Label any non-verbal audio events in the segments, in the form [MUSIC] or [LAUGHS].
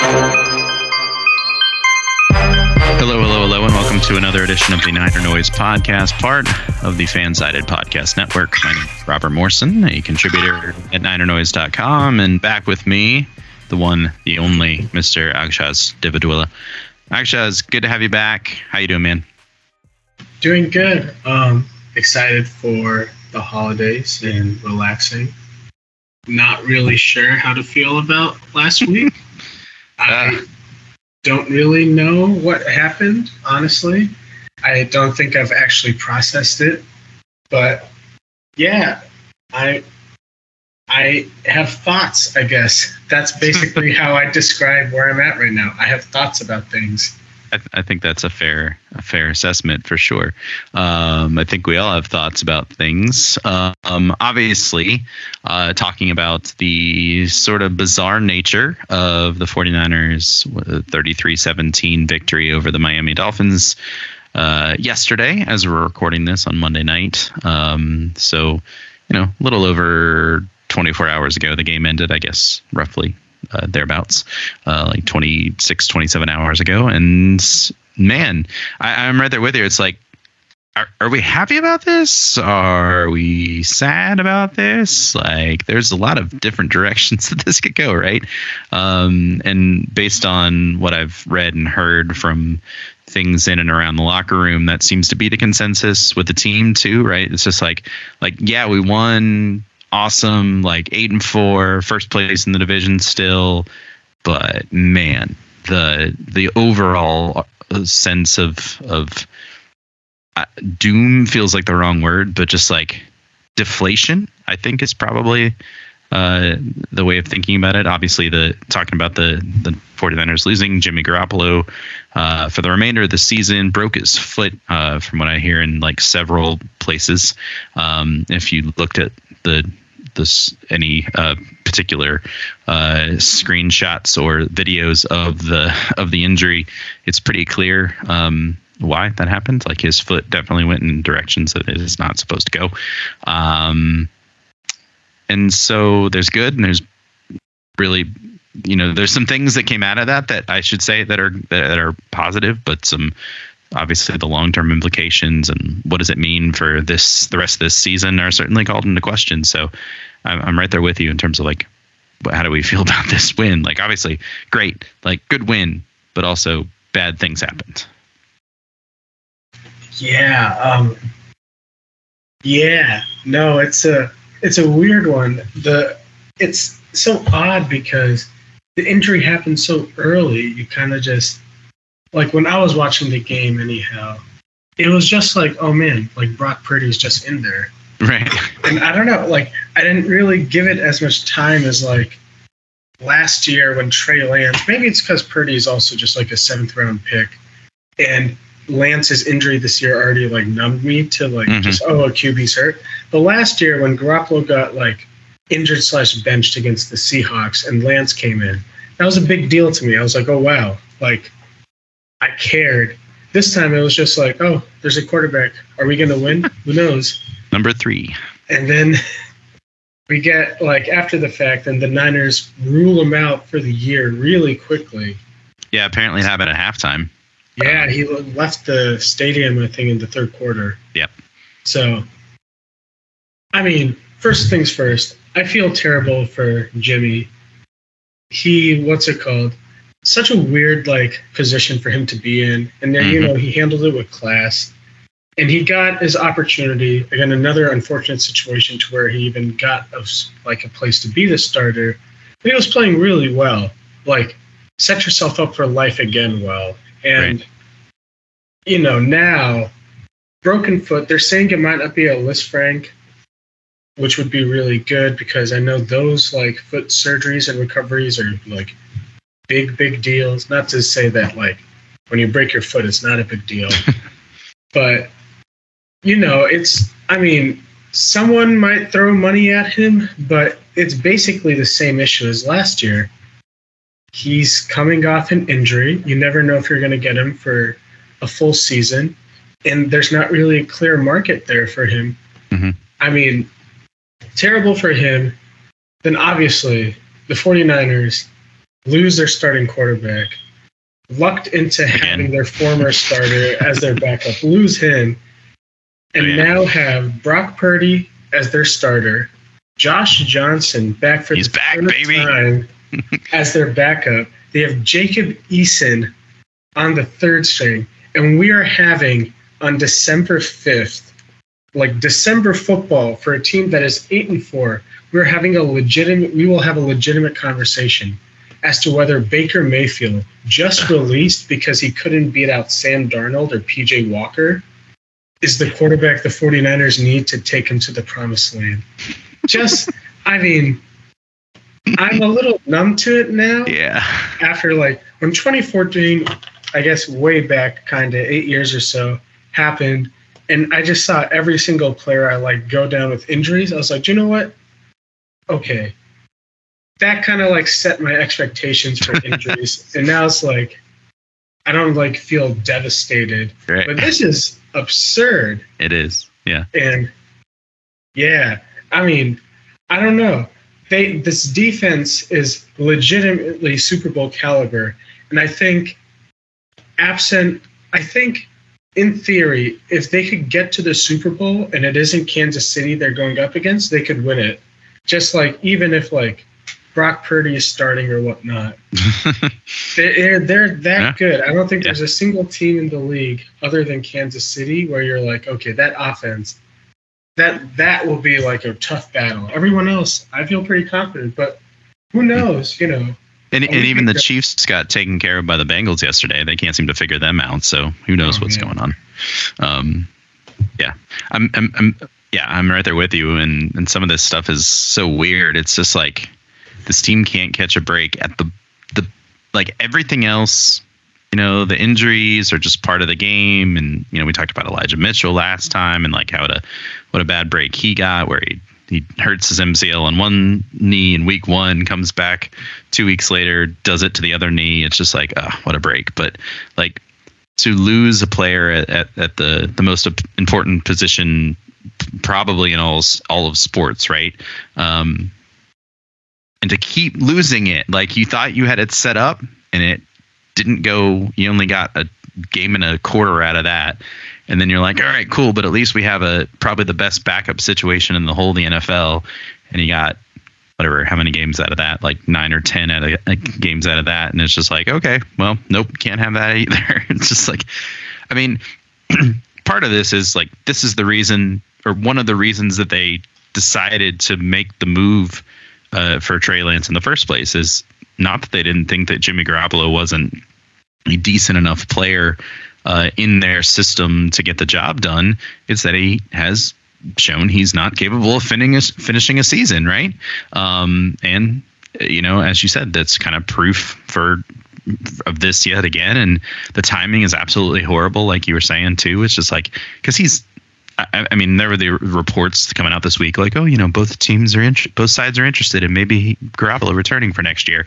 Hello, hello, hello, and welcome to another edition of the Niner Noise podcast, part of the Fansided Podcast Network. My name is Robert Morrison, a contributor at NinerNoise.com, and back with me, the one, the only, Mr. Akshaz Divadwila. Akshaz, good to have you back. How you doing, man? Doing good. Um, excited for the holidays and relaxing. Not really sure how to feel about last week. I don't really know what happened, honestly. I don't think I've actually processed it. But yeah, I I have thoughts, I guess. That's basically [LAUGHS] how I describe where I'm at right now. I have thoughts about things. I, th- I think that's a fair a fair assessment for sure. Um, I think we all have thoughts about things. Um, obviously, uh, talking about the sort of bizarre nature of the 49ers 33-17 victory over the Miami Dolphins uh, yesterday, as we're recording this on Monday night. Um, so, you know, a little over 24 hours ago, the game ended. I guess roughly uh, thereabouts, uh, like 26, 27 hours ago. And man, I, I'm right there with you. It's like, are, are we happy about this? Are we sad about this? Like, there's a lot of different [LAUGHS] directions that this could go, right? Um, and based on what I've read and heard from things in and around the locker room, that seems to be the consensus with the team too, right? It's just like, like, yeah, we won awesome, like eight and four, first place in the division still. But man, the the overall uh, sense of of uh, doom feels like the wrong word, but just like deflation, I think is probably uh, the way of thinking about it. Obviously, the talking about the the 49ers losing Jimmy Garoppolo uh, for the remainder of the season broke his foot, uh, from what I hear in like several places. Um, if you looked at the this any uh, particular uh, screenshots or videos of the of the injury, it's pretty clear um, why that happened. Like his foot definitely went in directions that it is not supposed to go. Um, and so there's good and there's really you know there's some things that came out of that that I should say that are that are positive, but some obviously the long term implications and what does it mean for this the rest of this season are certainly called into question. So I'm, I'm right there with you in terms of like how do we feel [LAUGHS] about this win? Like obviously great, like good win, but also bad things happened. Yeah. Um, yeah. No, it's a it's a weird one. The it's so odd because the injury happened so early. You kind of just like when I was watching the game, anyhow, it was just like, oh man, like Brock Purdy's just in there. Right. And I don't know, like I didn't really give it as much time as like last year when Trey Lance. Maybe it's because Purdy is also just like a seventh round pick, and Lance's injury this year already like numbed me to like mm-hmm. just oh a QB's hurt. But last year when Garoppolo got like injured slash benched against the Seahawks and Lance came in, that was a big deal to me. I was like, oh wow, like I cared this time it was just like, oh, there's a quarterback. Are we going to win? [LAUGHS] Who knows? Number three. And then we get like after the fact, and the Niners rule him out for the year really quickly. Yeah, apparently it happened at halftime. Yeah, he left the stadium, I think, in the third quarter. Yep. So, I mean, first things first, I feel terrible for Jimmy. He, what's it called? Such a weird, like, position for him to be in. And then, mm-hmm. you know, he handled it with class. And he got his opportunity. Again, another unfortunate situation to where he even got, a, like, a place to be the starter. But he was playing really well. Like, set yourself up for life again well. And, right. you know, now, broken foot, they're saying it might not be a list Lisfranc, which would be really good because I know those like foot surgeries and recoveries are like big, big deals. Not to say that like when you break your foot, it's not a big deal, [LAUGHS] but you know, it's, I mean, someone might throw money at him, but it's basically the same issue as last year. He's coming off an injury. You never know if you're going to get him for a full season. And there's not really a clear market there for him. Mm-hmm. I mean, terrible for him. Then obviously, the 49ers lose their starting quarterback, lucked into having their former starter as their backup, lose him, and oh, now have Brock Purdy as their starter, Josh Johnson back for He's the back, third baby. time [LAUGHS] as their backup. They have Jacob Eason on the third string, and we are having on December 5th, like December football for a team that is 8 and 4. We're having a legitimate we will have a legitimate conversation as to whether Baker Mayfield just [LAUGHS] released because he couldn't beat out Sam Darnold or PJ Walker is the quarterback the 49ers need to take him to the promised land. Just [LAUGHS] I mean I'm a little numb to it now. Yeah. After like when 2014, I guess way back, kind of eight years or so, happened, and I just saw every single player I like go down with injuries. I was like, you know what? Okay, that kind of like set my expectations for [LAUGHS] injuries, and now it's like I don't like feel devastated. Right. But this is absurd. It is. Yeah. And yeah, I mean, I don't know they this defense is legitimately Super Bowl caliber, and I think absent, I think in theory, if they could get to the Super Bowl and it isn't Kansas City they're going up against, they could win it. Just like even if like Brock Purdy is starting or whatnot, [LAUGHS] they're they're that yeah. good. I don't think yeah. there's a single team in the league other than Kansas City where you're like, okay, that offense that that will be like a tough battle. Everyone else, I feel pretty confident, but who knows? You know. And, and even the Chiefs got taken care of by the Bengals yesterday. They can't seem to figure them out. So who knows oh, what's man. going on? Um, yeah, I'm, I'm, I'm, yeah, I'm right there with you. And and some of this stuff is so weird. It's just like this team can't catch a break at the the like everything else you know the injuries are just part of the game and you know we talked about Elijah Mitchell last time and like how a what a bad break he got where he he hurts his MCL on one knee in week one, comes back two weeks later, does it to the other knee. It's just like, oh, what a break. But like to lose a player at, at, at the, the most important position, probably in all, all of sports, right? Um, and to keep losing it, like you thought you had it set up and it didn't go. You only got a game and a quarter out of that, and then you're like, all right, cool, but at least we have a probably the best backup situation in the whole the NFL, and you got whatever how many games out of that? Like nine or ten out of games out of that. And it's just like okay well nope can't have that [LAUGHS] either. It's just like i mean [CLEARS THROAT] part of this is like this is the reason or one of the reasons that they decided to make the move uh, for Trey Lance in the first place is not that they didn't think that Jimmy Garoppolo wasn't a decent enough player uh, in their system to get the job done. It's that he has shown he's not capable of finishing a, finishing a season, right? Um, and you know, as you said, that's kind of proof for of this yet again. And the timing is absolutely horrible, like you were saying too. It's just like because he's I, I, mean, there were the reports coming out this week, like, oh, you know, both teams are in, both sides are interested in maybe Garoppolo returning for next year.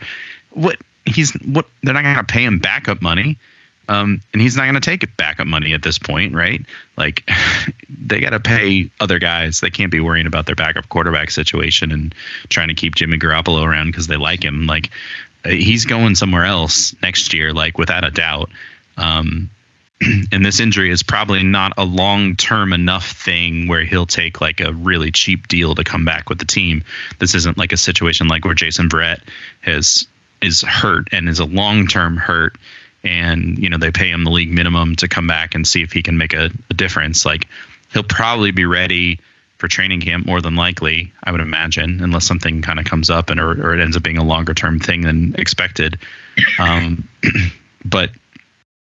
What he's what they're not going to pay him backup money. Um, and he's not going to take it backup money at this point, right? Like [LAUGHS] they got to pay other guys. They can't be worrying about their backup quarterback situation and trying to keep Jimmy Garoppolo around because they like him. Like uh, he's going somewhere else next year, like without a doubt. Um, [CLEARS THROAT] and this injury is probably not a long term enough thing where he'll take like a really cheap deal to come back with the team. This isn't like a situation like where Jason Verrett has is hurt and is a long term hurt and you know they pay him the league minimum to come back and see if he can make a, a difference like he'll probably be ready for training camp more than likely i would imagine unless something kind of comes up and or, or it ends up being a longer term thing than expected um, [CLEARS THROAT] but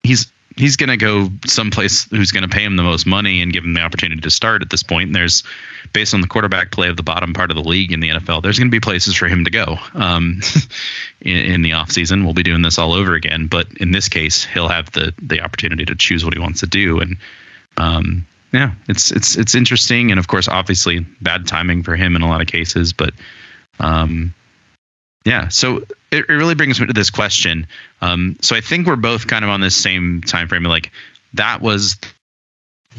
he's he's going to go someplace who's going to pay him the most money and give him the opportunity to start at this point. And there's, based on the quarterback play of the bottom part of the league in the NFL, there's going to be places for him to go um, [LAUGHS] in, in the offseason. We'll be doing this all over again. But in this case, he'll have the the opportunity to choose what he wants to do. And um, yeah, it's it's it's interesting. And of course, obviously, bad timing for him in a lot of cases. But um, yeah, so it, it really brings me to this question. Um, so I think we're both kind of on this same time frame. Like that was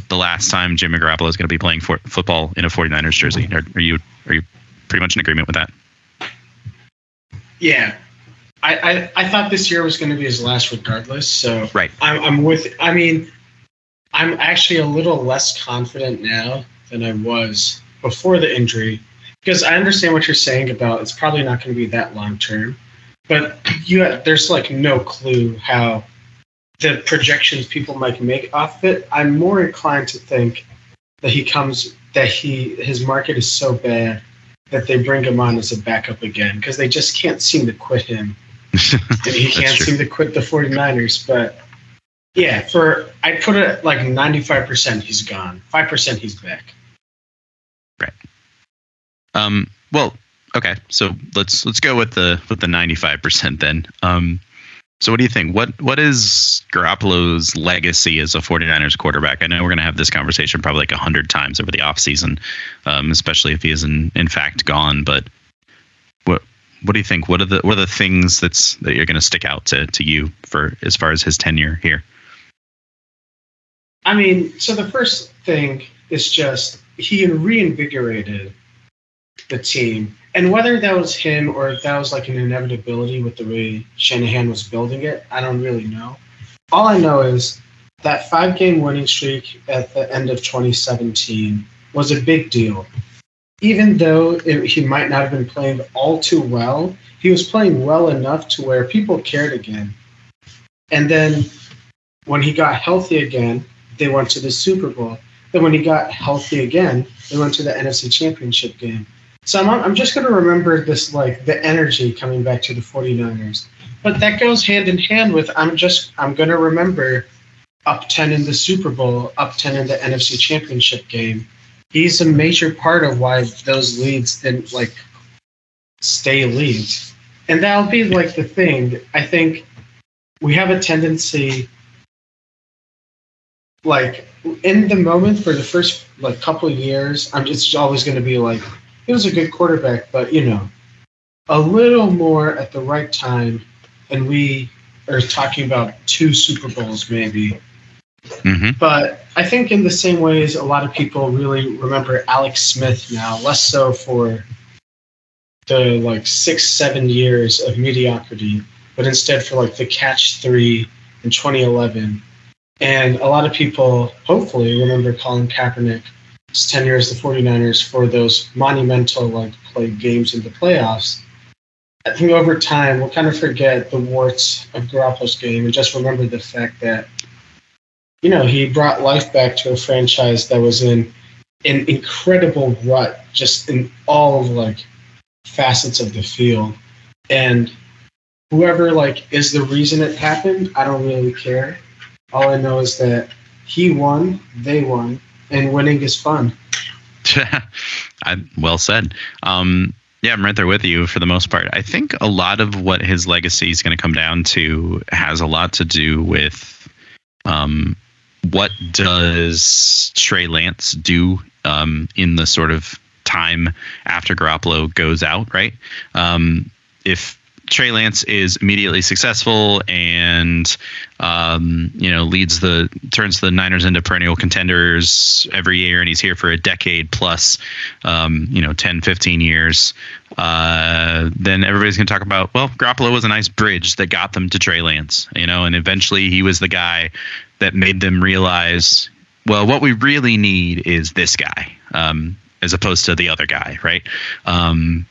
the last time Jimmy Garoppolo is going to be playing for, football in a 49ers jersey. Are, are, you are you pretty much in agreement with that? Yeah, I, I, I thought this year was going to be his last, regardless. So right, I'm, I'm with. I mean, I'm actually a little less confident now than I was before the injury because I understand what you're saying about it's probably not going to be that long term, but you have, there's like no clue how the projections people might make off of it. I'm more inclined to think that he comes that he his market is so bad that they bring him on as a backup again because they just can't seem to quit him. [LAUGHS] and he can't seem to quit the 49ers, but yeah, for I put it like 95% he's gone. 5% he's back. Right. Um, well, okay, so let's let's go with the with the ninety five percent then. Um, so what do you think? What what is Garoppolo's legacy as a 49ers quarterback? I know we're going to have this conversation probably like hundred times over the offseason, um, especially if he is in, in fact gone. But what what do you think? What are the what are the things that's that you're going to stick out to to you for as far as his tenure here? I mean, so the first thing is just he reinvigorated the team. And whether that was him or that was like an inevitability with the way Shanahan was building it, I don't really know. All I know is that five game winning streak at the end of 2017 was a big deal. Even though it, he might not have been playing all too well, he was playing well enough to where people cared again. And then when he got healthy again, they went to the Super Bowl. Then when he got healthy again, they went to the NFC Championship game. So I'm, I'm just going to remember this, like the energy coming back to the 49ers. But that goes hand in hand with I'm just, I'm going to remember up 10 in the Super Bowl, up 10 in the NFC Championship game. He's a major part of why those leads didn't like stay leads. And that'll be like the thing. I think we have a tendency like in the moment for the first like couple years, I'm just always going to be like, he was a good quarterback, but you know, a little more at the right time, and we are talking about two Super Bowls maybe. Mm-hmm. But I think in the same ways, a lot of people really remember Alex Smith now, less so for the like six, seven years of mediocrity, but instead for like the catch three in 2011. And a lot of people hopefully remember Colin Kaepernick tenure as the 49ers for those monumental like play games in the playoffs. I think over time we'll kind of forget the warts of Garoppolo's game and just remember the fact that you know he brought life back to a franchise that was in an incredible rut, just in all of like facets of the field, and whoever like is the reason it happened, I don't really care. All I know is that he won, they won, and winning is fun. [LAUGHS] I, well said. Um, yeah, I'm right there with you for the most part. I think a lot of what his legacy is going to come down to has a lot to do with um, what does Trey Lance do um, in the sort of time after Garoppolo goes out, right? Um, if Trey Lance is immediately successful and um, you know leads the turns the Niners into perennial contenders every year, and he's here for a decade plus, um, you know, 10, 15 years. Uh, then everybody's going to talk about well, Garoppolo was a nice bridge that got them to Trey Lance, you know, and eventually he was the guy that made them realize well, what we really need is this guy. Um, as opposed to the other guy, right? Um,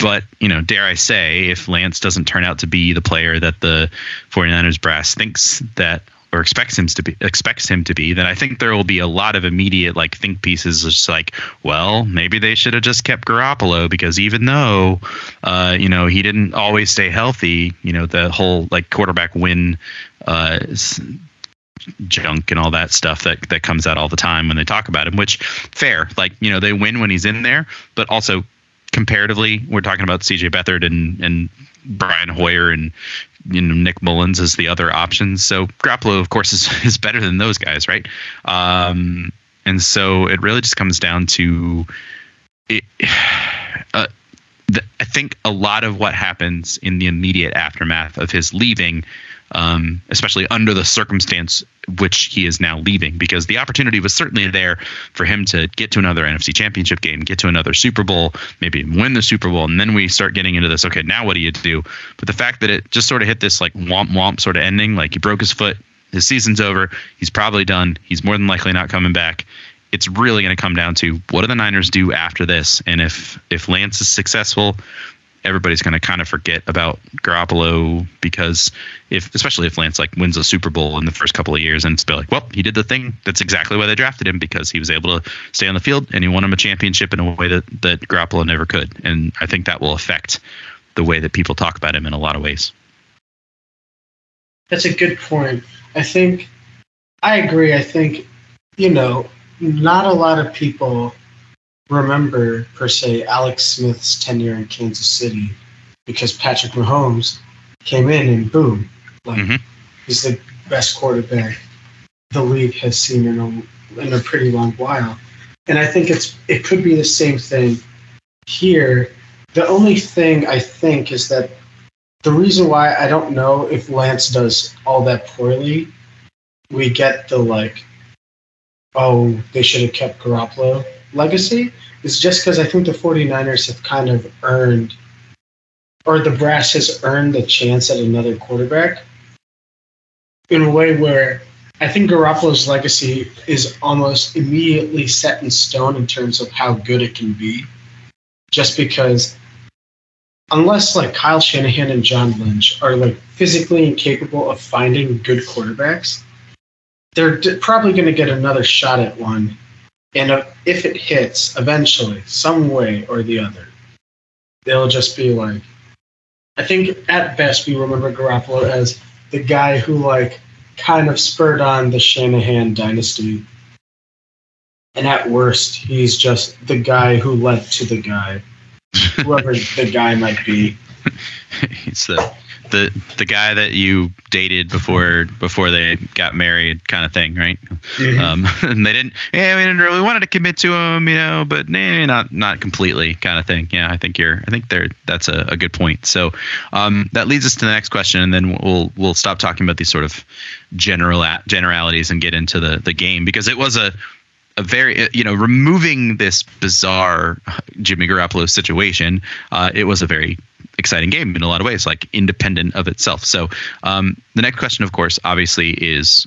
but, you know, dare I say, if Lance doesn't turn out to be the player that the 49ers brass thinks that or expects him to be expects him to be, then I think there will be a lot of immediate like think pieces just like, well, maybe they should have just kept Garoppolo because even though uh, you know, he didn't always stay healthy, you know, the whole like quarterback win uh junk and all that stuff that that comes out all the time when they talk about him which fair like you know they win when he's in there but also comparatively, we're talking about C.J. Beathard and and Brian Hoyer and you know Nick Mullens as the other options. So Garoppolo, of course, is [LAUGHS] is better than those guys, right? Um, and so it really just comes down to it. [SIGHS] Uh, the, I think a lot of what happens in the immediate aftermath of his leaving um, especially under the circumstance which he is now leaving, because the opportunity was certainly there for him to get to another NFC Championship game, get to another Super Bowl, maybe win the Super Bowl, and then we start getting into this. Okay, now what do you do? But the fact that it just sort of hit this like womp womp sort of ending, like he broke his foot, his season's over, he's probably done, he's more than likely not coming back. It's really going to come down to what do the Niners do after this, and if if Lance is successful, everybody's going to kind of forget about Garoppolo because if, especially if Lance like wins a Super Bowl in the first couple of years, and it's be like, well, he did the thing. That's exactly why they drafted him because he was able to stay on the field and he won him a championship in a way that that Garoppolo never could. And I think that will affect the way that people talk about him in a lot of ways. That's a good point. I think I agree. I think you know, not a lot of people remember per se Alex Smith's tenure in Kansas City because Patrick Mahomes came in and boom, like mm-hmm. he's the best quarterback the league has seen in a in a pretty long while. And I think it's it could be the same thing here. The only thing I think is that the reason why I don't know if Lance does all that poorly, we get the like, oh, they should have kept Garoppolo legacy is just because I think the 49ers have kind of earned, or the brass has earned the chance at another quarterback in a way where I think Garoppolo's legacy is almost immediately set in stone in terms of how good it can be. Just because, unless like Kyle Shanahan and John Lynch are like physically incapable of finding good quarterbacks, they're d- probably going to get another shot at one and uh, if it hits eventually, some way or the other, they'll just be like, I think at best we remember Garoppolo as the guy who like kind of spurred on the Shanahan dynasty. And at worst, he's just the guy who led to the guy, whoever [LAUGHS] the guy might be. He's the the the guy that you dated before before they got married, kind of thing, right? Mm-hmm. Um, [LAUGHS] and they didn't. Yeah, we didn't really wanted to commit to him, you know, but nah, not not completely, kind of thing. Yeah, I think you're. I think there. That's a, a good point. So um, that leads us to the next question, and then we'll we'll stop talking about these sort of general generalities and get into the the game because it was a a very you know removing this bizarre Jimmy Garoppolo situation, uh, it was a very exciting game in a lot of ways, like independent of itself. So um, the next question, of course, obviously is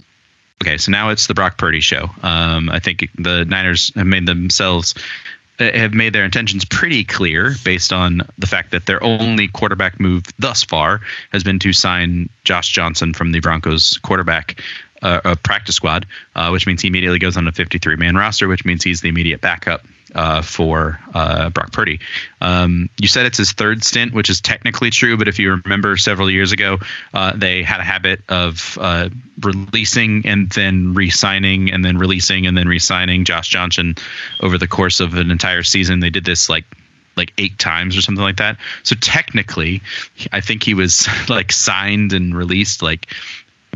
okay. So now it's the Brock Purdy show. Um, I think the Niners have made themselves uh, have made their intentions pretty clear based on the fact that their only quarterback move thus far has been to sign Josh Johnson from the Broncos quarterback uh, a practice squad, uh, which means he immediately goes on a 53 man roster, which means he's the immediate backup uh, for uh, Brock Purdy. Um, you said it's his third stint, which is technically true, but if you remember several years ago, uh, they had a habit of uh, releasing and then re signing and then releasing and then re signing Josh Johnson over the course of an entire season. They did this like like eight times or something like that. So technically, I think he was [LAUGHS] like signed and released like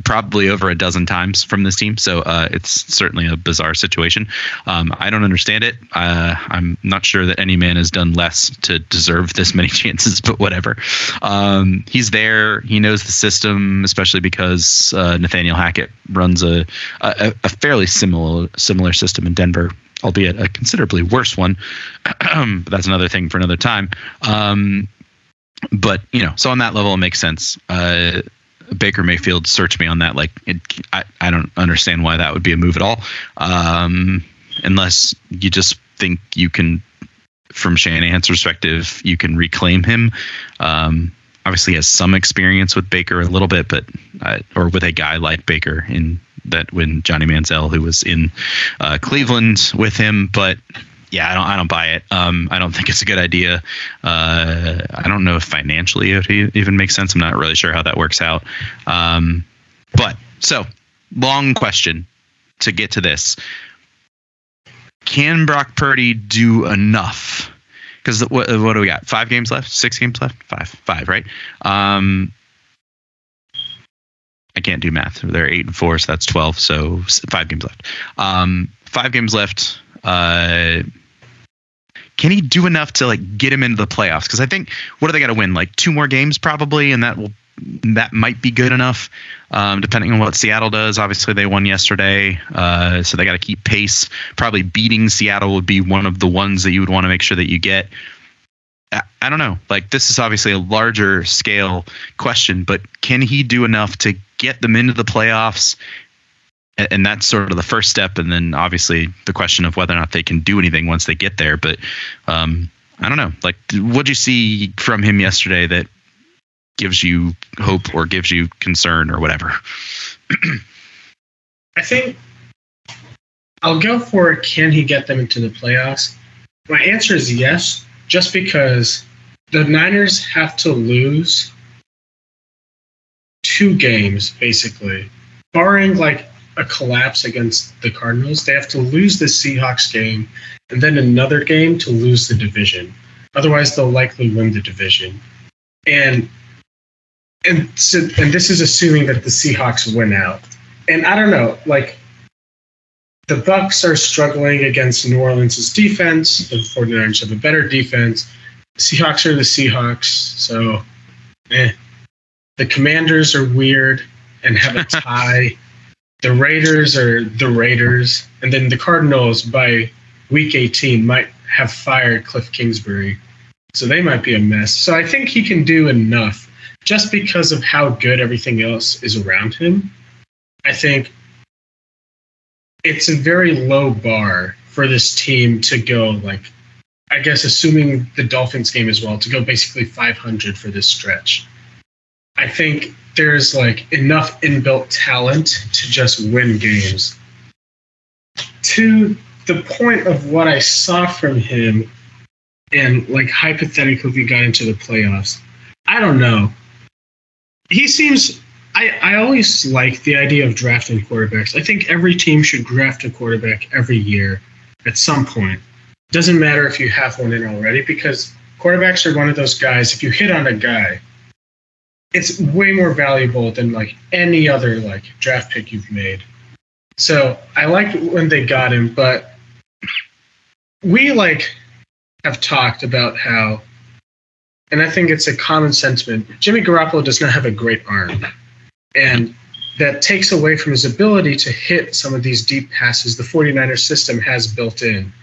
probably over a dozen times from this team. So uh, it's certainly a bizarre situation. Um, I don't understand it. Uh, I'm not sure that any man has done less to deserve this many [LAUGHS] chances, but whatever. Um, he's there. He knows the system, especially because uh, Nathaniel Hackett runs a, a, a fairly similar similar system in Denver albeit a considerably worse one. [CLEARS THROAT] but that's another thing for another time. Um, but you know, so on that level, it makes sense. Uh, Baker Mayfield search me on that. Like, it, I, I don't understand why that would be a move at all, um, unless you just think you can, from Shanahan's perspective, you can reclaim him. Um, obviously, has some experience with Baker a little bit, but uh, or with a guy like Baker in that when Johnny Manziel, who was in uh, Cleveland with him, but yeah, I don't I don't buy it. Um, I don't think it's a good idea. Uh, I don't know if financially it even makes sense. I'm not really sure how that works out. Um, but so long question to get to this. Can Brock Purdy do enough? Because what, what do we got? Five games left? Six games left? Five. Five, right? Um, I can't do math. They're eight and four, so that's twelve. So five games left. Um, five games left. Uh, can he do enough to like get him into the playoffs? Because I think what do they got to win? Like two more games probably, and that will that might be good enough, um, depending on what Seattle does. Obviously, they won yesterday, uh, so they got to keep pace. Probably beating Seattle would be one of the ones that you would want to make sure that you get. I, I don't know. Like this is obviously a larger scale question, but can he do enough to get them into the playoffs and that's sort of the first step. And then obviously the question of whether or not they can do anything once they get there. But um, i don't know. Like what did you see from him yesterday that gives you hope or gives you concern or whatever? [CLEARS THROAT] I think i'll go for can he get them into the playoffs? My answer is yes just because the niners have to lose two games basically. Barring like a collapse against the Cardinals, they have to lose the Seahawks game and then another game to lose the division. Otherwise, they'll likely win the division. And and so, and this is assuming that the Seahawks win out. And I don't know, like the Bucs are struggling against New Orleans' defense. The 49ers have a better defense. The Seahawks are the Seahawks, so eh. The Commanders are weird and have a [LAUGHS] tie the Raiders are the Raiders, and then the Cardinals by week 18 might have fired Cliff Kingsbury. So they might be a mess. So I think he can do enough just because of how good everything else is around him. I think it's a very low bar for this team to go like I guess assuming the Dolphins game as well to go basically 500 for this stretch. I think there's like enough inbuilt talent to just win games. To the point of what I saw from him, and like hypothetically, we got into the playoffs, I don't know. He seems. I, I always like the idea of drafting quarterbacks. I think every team should draft a quarterback every year at some point. Doesn't matter if you have one in already because quarterbacks are one of those guys. If you hit on a guy, it's way more valuable than like any other like draft pick you've made. So I like when they got him, but we like have talked about how, and I think it's a common sentiment. Jimmy Garoppolo does not have a great arm, and that takes away from his ability to hit some of these deep passes the 49er system has built in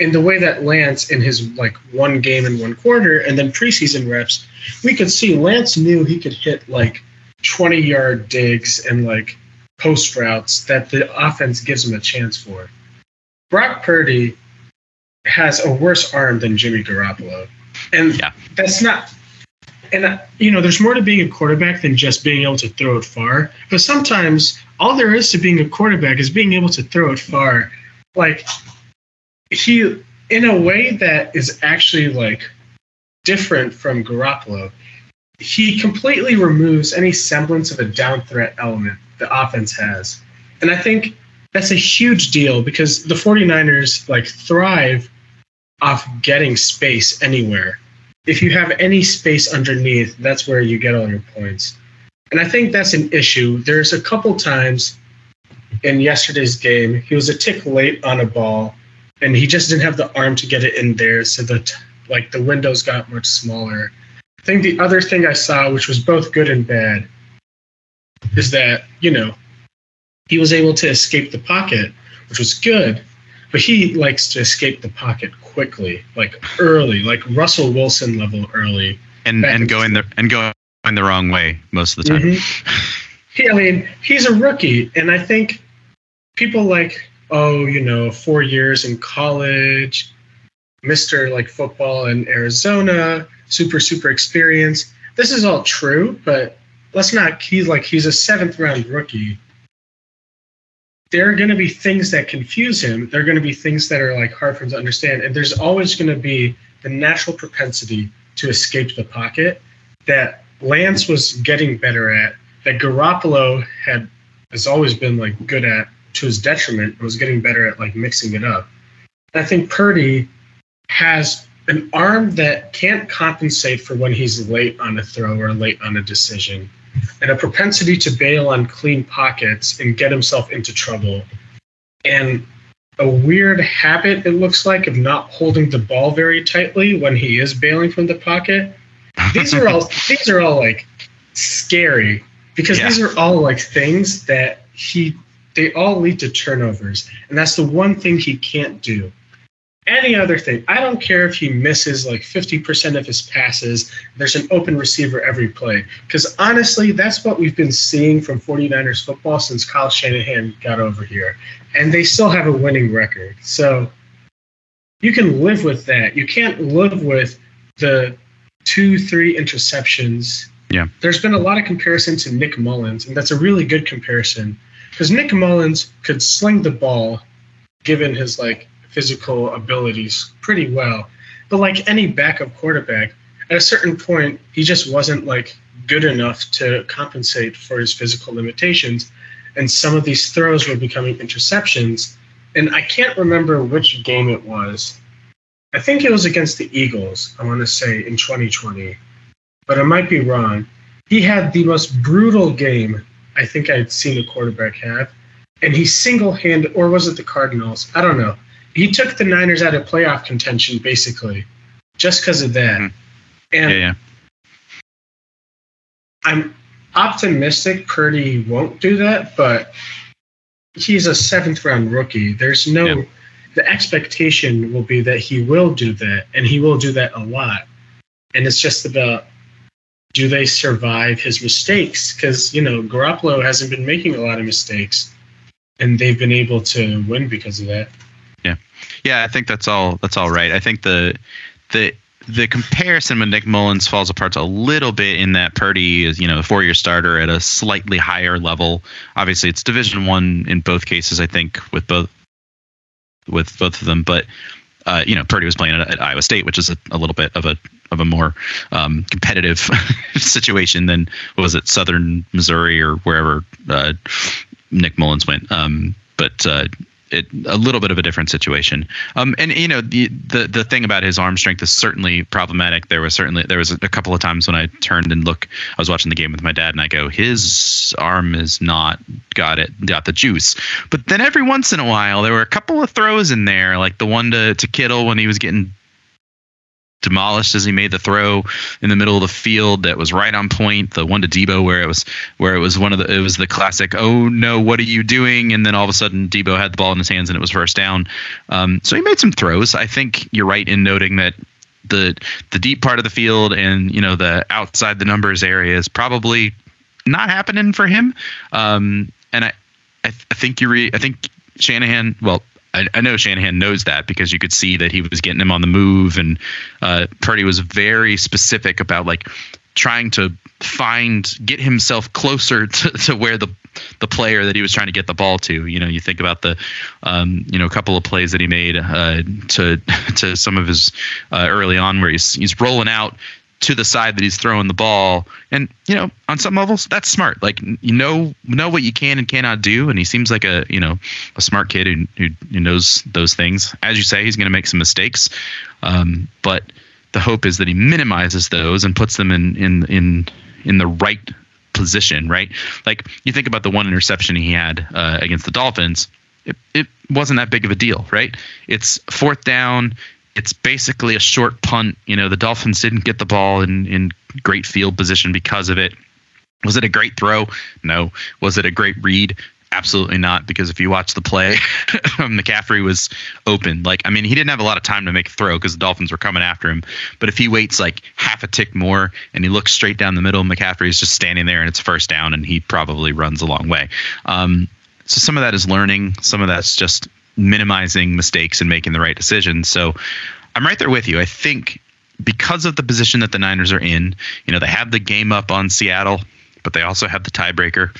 in the way that Lance in his like one game in one quarter and then preseason reps, we could see Lance knew he could hit like 20 yard digs and like post routes that the offense gives him a chance for. Brock Purdy has a worse arm than Jimmy Garoppolo. And yeah. that's not and uh, you know, there's more to being a quarterback than just being able to throw it far. But sometimes all there is to being a quarterback is being able to throw it far. Like he in a way that is actually like different from Garoppolo. He completely removes any semblance of a down threat element the offense has. And I think that's a huge deal because the 49ers like thrive off getting space anywhere. If you have any space underneath, that's where you get all your points. And I think that's an issue. There's a couple times in yesterday's game, he was a tick late on a ball and he just didn't have the arm to get it in there. So that like the windows got much smaller. I think the other thing I saw, which was both good and bad, is that, you know, he was able to escape the pocket, which was good, but he likes to escape the pocket quickly, like early, like Russell Wilson level early. And and going the and going the wrong way most of the time. Mm-hmm. I mean, he's a rookie, and I think people like, oh, you know, four years in college, Mister like football in Arizona, super super experience. This is all true, but let's not. He's like he's a seventh round rookie there are going to be things that confuse him. There are going to be things that are like hard for him to understand, and there's always going to be the natural propensity to escape the pocket that Lance was getting better at. That Garoppolo had has always been like good at to his detriment. Was getting better at like mixing it up. And I think Purdy has an arm that can't compensate for when he's late on a throw or late on a decision and a propensity to bail on clean pockets and get himself into trouble. And a weird habit, it looks like, of not holding the ball very tightly when he is bailing from the pocket. These are all [LAUGHS] these are all like scary because yeah. these are all like things that he they all lead to turnovers. And that's the one thing he can't do any other thing. I don't care if he misses like 50% of his passes, there's an open receiver every play. Because honestly, that's what we've been seeing from 49ers football since Kyle Shanahan got over here. And they still have a winning record. So you can live with that. You can't live with the two, three interceptions. Yeah. There's been a lot of comparison to Nick Mullens, and that's a really good comparison. Because Nick Mullens could sling the ball given his like physical abilities pretty well. But like any backup quarterback, at a certain point, he just wasn't like good enough to compensate for his physical limitations. And some of these throws were becoming interceptions. And I can't remember which game it was. I think it was against the Eagles, I want to say, in 2020. But I might be wrong. He had the most brutal game I think I'd seen a quarterback have. And he single handed, or was it the Cardinals? I don't know he took the Niners out of playoff contention basically, just because of that. Mm-hmm. And yeah, yeah. I'm optimistic Purdy won't do that, but he's a seventh round rookie. There's no yeah. the expectation will be that he will do that, and he will do that a lot. And it's just about do they survive his mistakes? Because you know Garoppolo hasn't been making a lot of mistakes, and they've been able to win because of that. Yeah, yeah, I think that's all. That's all right. I think the the the comparison with Nick Mullens falls apart a little bit in that Purdy is, you know, a four-year starter at a slightly higher level. Obviously, it's Division One in both cases. I think with both with both of them, but uh, you know, Purdy was playing at, at, Iowa State, which is a, a, little bit of a of a more um, competitive [LAUGHS] situation than was it Southern Missouri or wherever uh, Nick Mullens went. Um, but uh, it, a little bit of a different situation. Um, and you know the, the the thing about his arm strength is certainly problematic. There was certainly there was a, couple of times when I turned and look. I was watching the game with my dad, and I go, his arm is not got it got the juice. But then every once in a while, there were a couple of throws in there, like the one to to Kittle when he was getting demolished as he made the throw in the middle of the field that was right on point. The one to Deebo where it was where it was one of the it was the classic oh no what are you doing and then all of a sudden Deebo had the ball in his hands and it was first down. Um, so he made some throws. I think you're right in noting that the the deep part of the field and you know the outside the numbers area is probably not happening for him. Um, and I I, th- I think you re- I think Shanahan well I, I, know Shanahan knows that because you could see that he was getting him on the move, and uh, Purdy was very specific about like trying to find get himself closer [LAUGHS] to, to where the the player that he was trying to get the ball to. You know, you think about the um, you know a couple of plays that he made uh, to [LAUGHS] to some of his uh, early on where he's he's rolling out to the side that he's throwing the ball. And you know, on some levels, that's smart. Like you know know what you can and cannot do. And he seems like a you know a smart kid who who, knows those things. As you say, he's going to make some mistakes, um, but the hope is that he minimizes those and puts them in in in in the right position, right? Like you think about the one interception he had uh, against the Dolphins, it, it wasn't that big of a deal, right? It's fourth down. It's basically a short punt. You know, the Dolphins didn't get the ball in, in great field position because of it. Was it a great throw? No. Was it a great read? Absolutely not, because if you watch the play, [LAUGHS] McCaffrey was open. Like, I mean, he didn't have a lot of time to make a throw because the Dolphins were coming after him. But if he waits like half a tick more and he looks straight down the middle, McCaffrey is just standing there and it's first down, and he probably runs a long way. Um, so some of that is learning, some of that's just minimizing mistakes and making the right decisions. So I'm right there with you. I think because of the position that the Niners are in, you know, they have the game up on Seattle, but they also have the tiebreaker.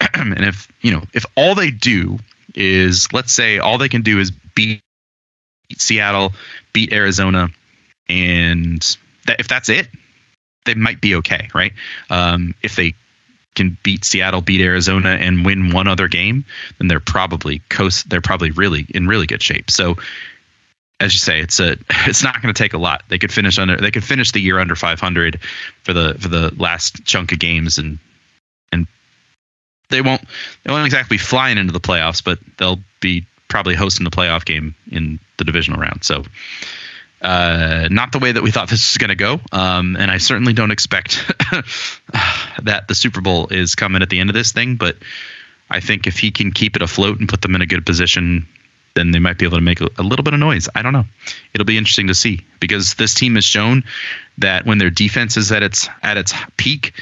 [CLEARS THROAT] and if you know if all they do is let's say all they can do is beat Seattle, beat Arizona, and that, if that's it, they might be okay, right? Um, if they can beat Seattle, beat Arizona, and win one other game, then they're probably coast. They're probably really in really good shape. So, as you say, it's a [LAUGHS] it's not going to take a lot. They could finish under. They could finish the year under 500 for the for the last chunk of games and and they won't they won't exactly be flying into the playoffs, but they'll be probably hosting the playoff game in the divisional round. So uh, not the way that we thought this was going to go. Um, and I certainly don't expect [LAUGHS] that the Super Bowl is coming at the end of this thing. But I think if he can keep it afloat and put them in a good position, then they might be able to make a, a little bit of noise. I don't know. It'll be interesting to see because this team has shown that when their defense is at its at its peak,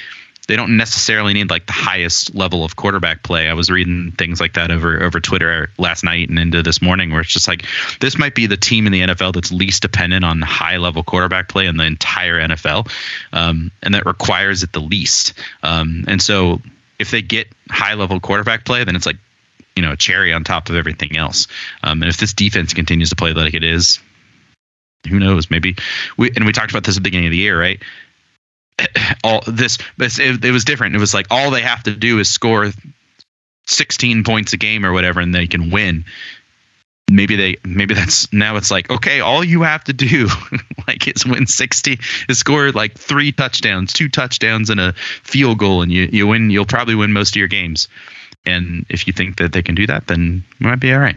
they don't necessarily need like the highest level of quarterback play. I was reading things like that over over Twitter last night and into this morning, where it's just like this might be the team in the NFL that's least dependent on high level quarterback play in the entire NFL, um, and that requires it the least. Um, and so, if they get high level quarterback play, then it's like you know a cherry on top of everything else. Um, and if this defense continues to play like it is, who knows? Maybe we and we talked about this at the beginning of the year, right? [COUGHS] all this but it, it, was different. It was like all they have to do is score 16 points a game or whatever and they can win. Maybe they maybe that's now it's like okay all you have to do [LAUGHS] like is win 60 is score like three touchdowns two touchdowns and a field goal and you you win you'll probably win most of your games. And if you think that they can do that then you might be all right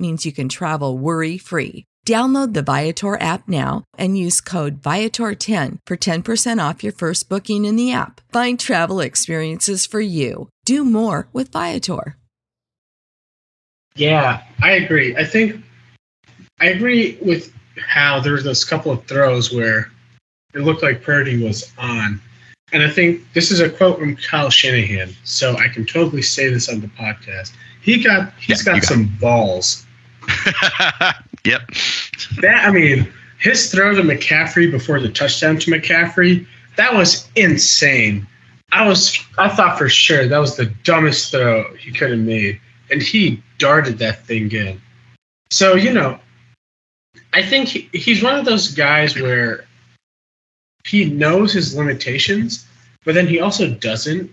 means you can travel worry free. Download the Viator app now and use code Viator10 for 10% off your first booking in the app. Find travel experiences for you. Do more with Viator. Yeah, I agree. I think I agree with how there was those couple of throws where it looked like Purdy was on. And I think this is a quote from Kyle Shanahan, so I can totally say this on the podcast. He got he's Yeah, got got some balls. [LAUGHS] yep. That I mean, his throw to McCaffrey before the touchdown to McCaffrey, that was insane. I was I thought for sure that was the dumbest throw he could have made, and he darted that thing in. So you know, I think he, he's one of those guys where he knows his limitations, but then he also doesn't.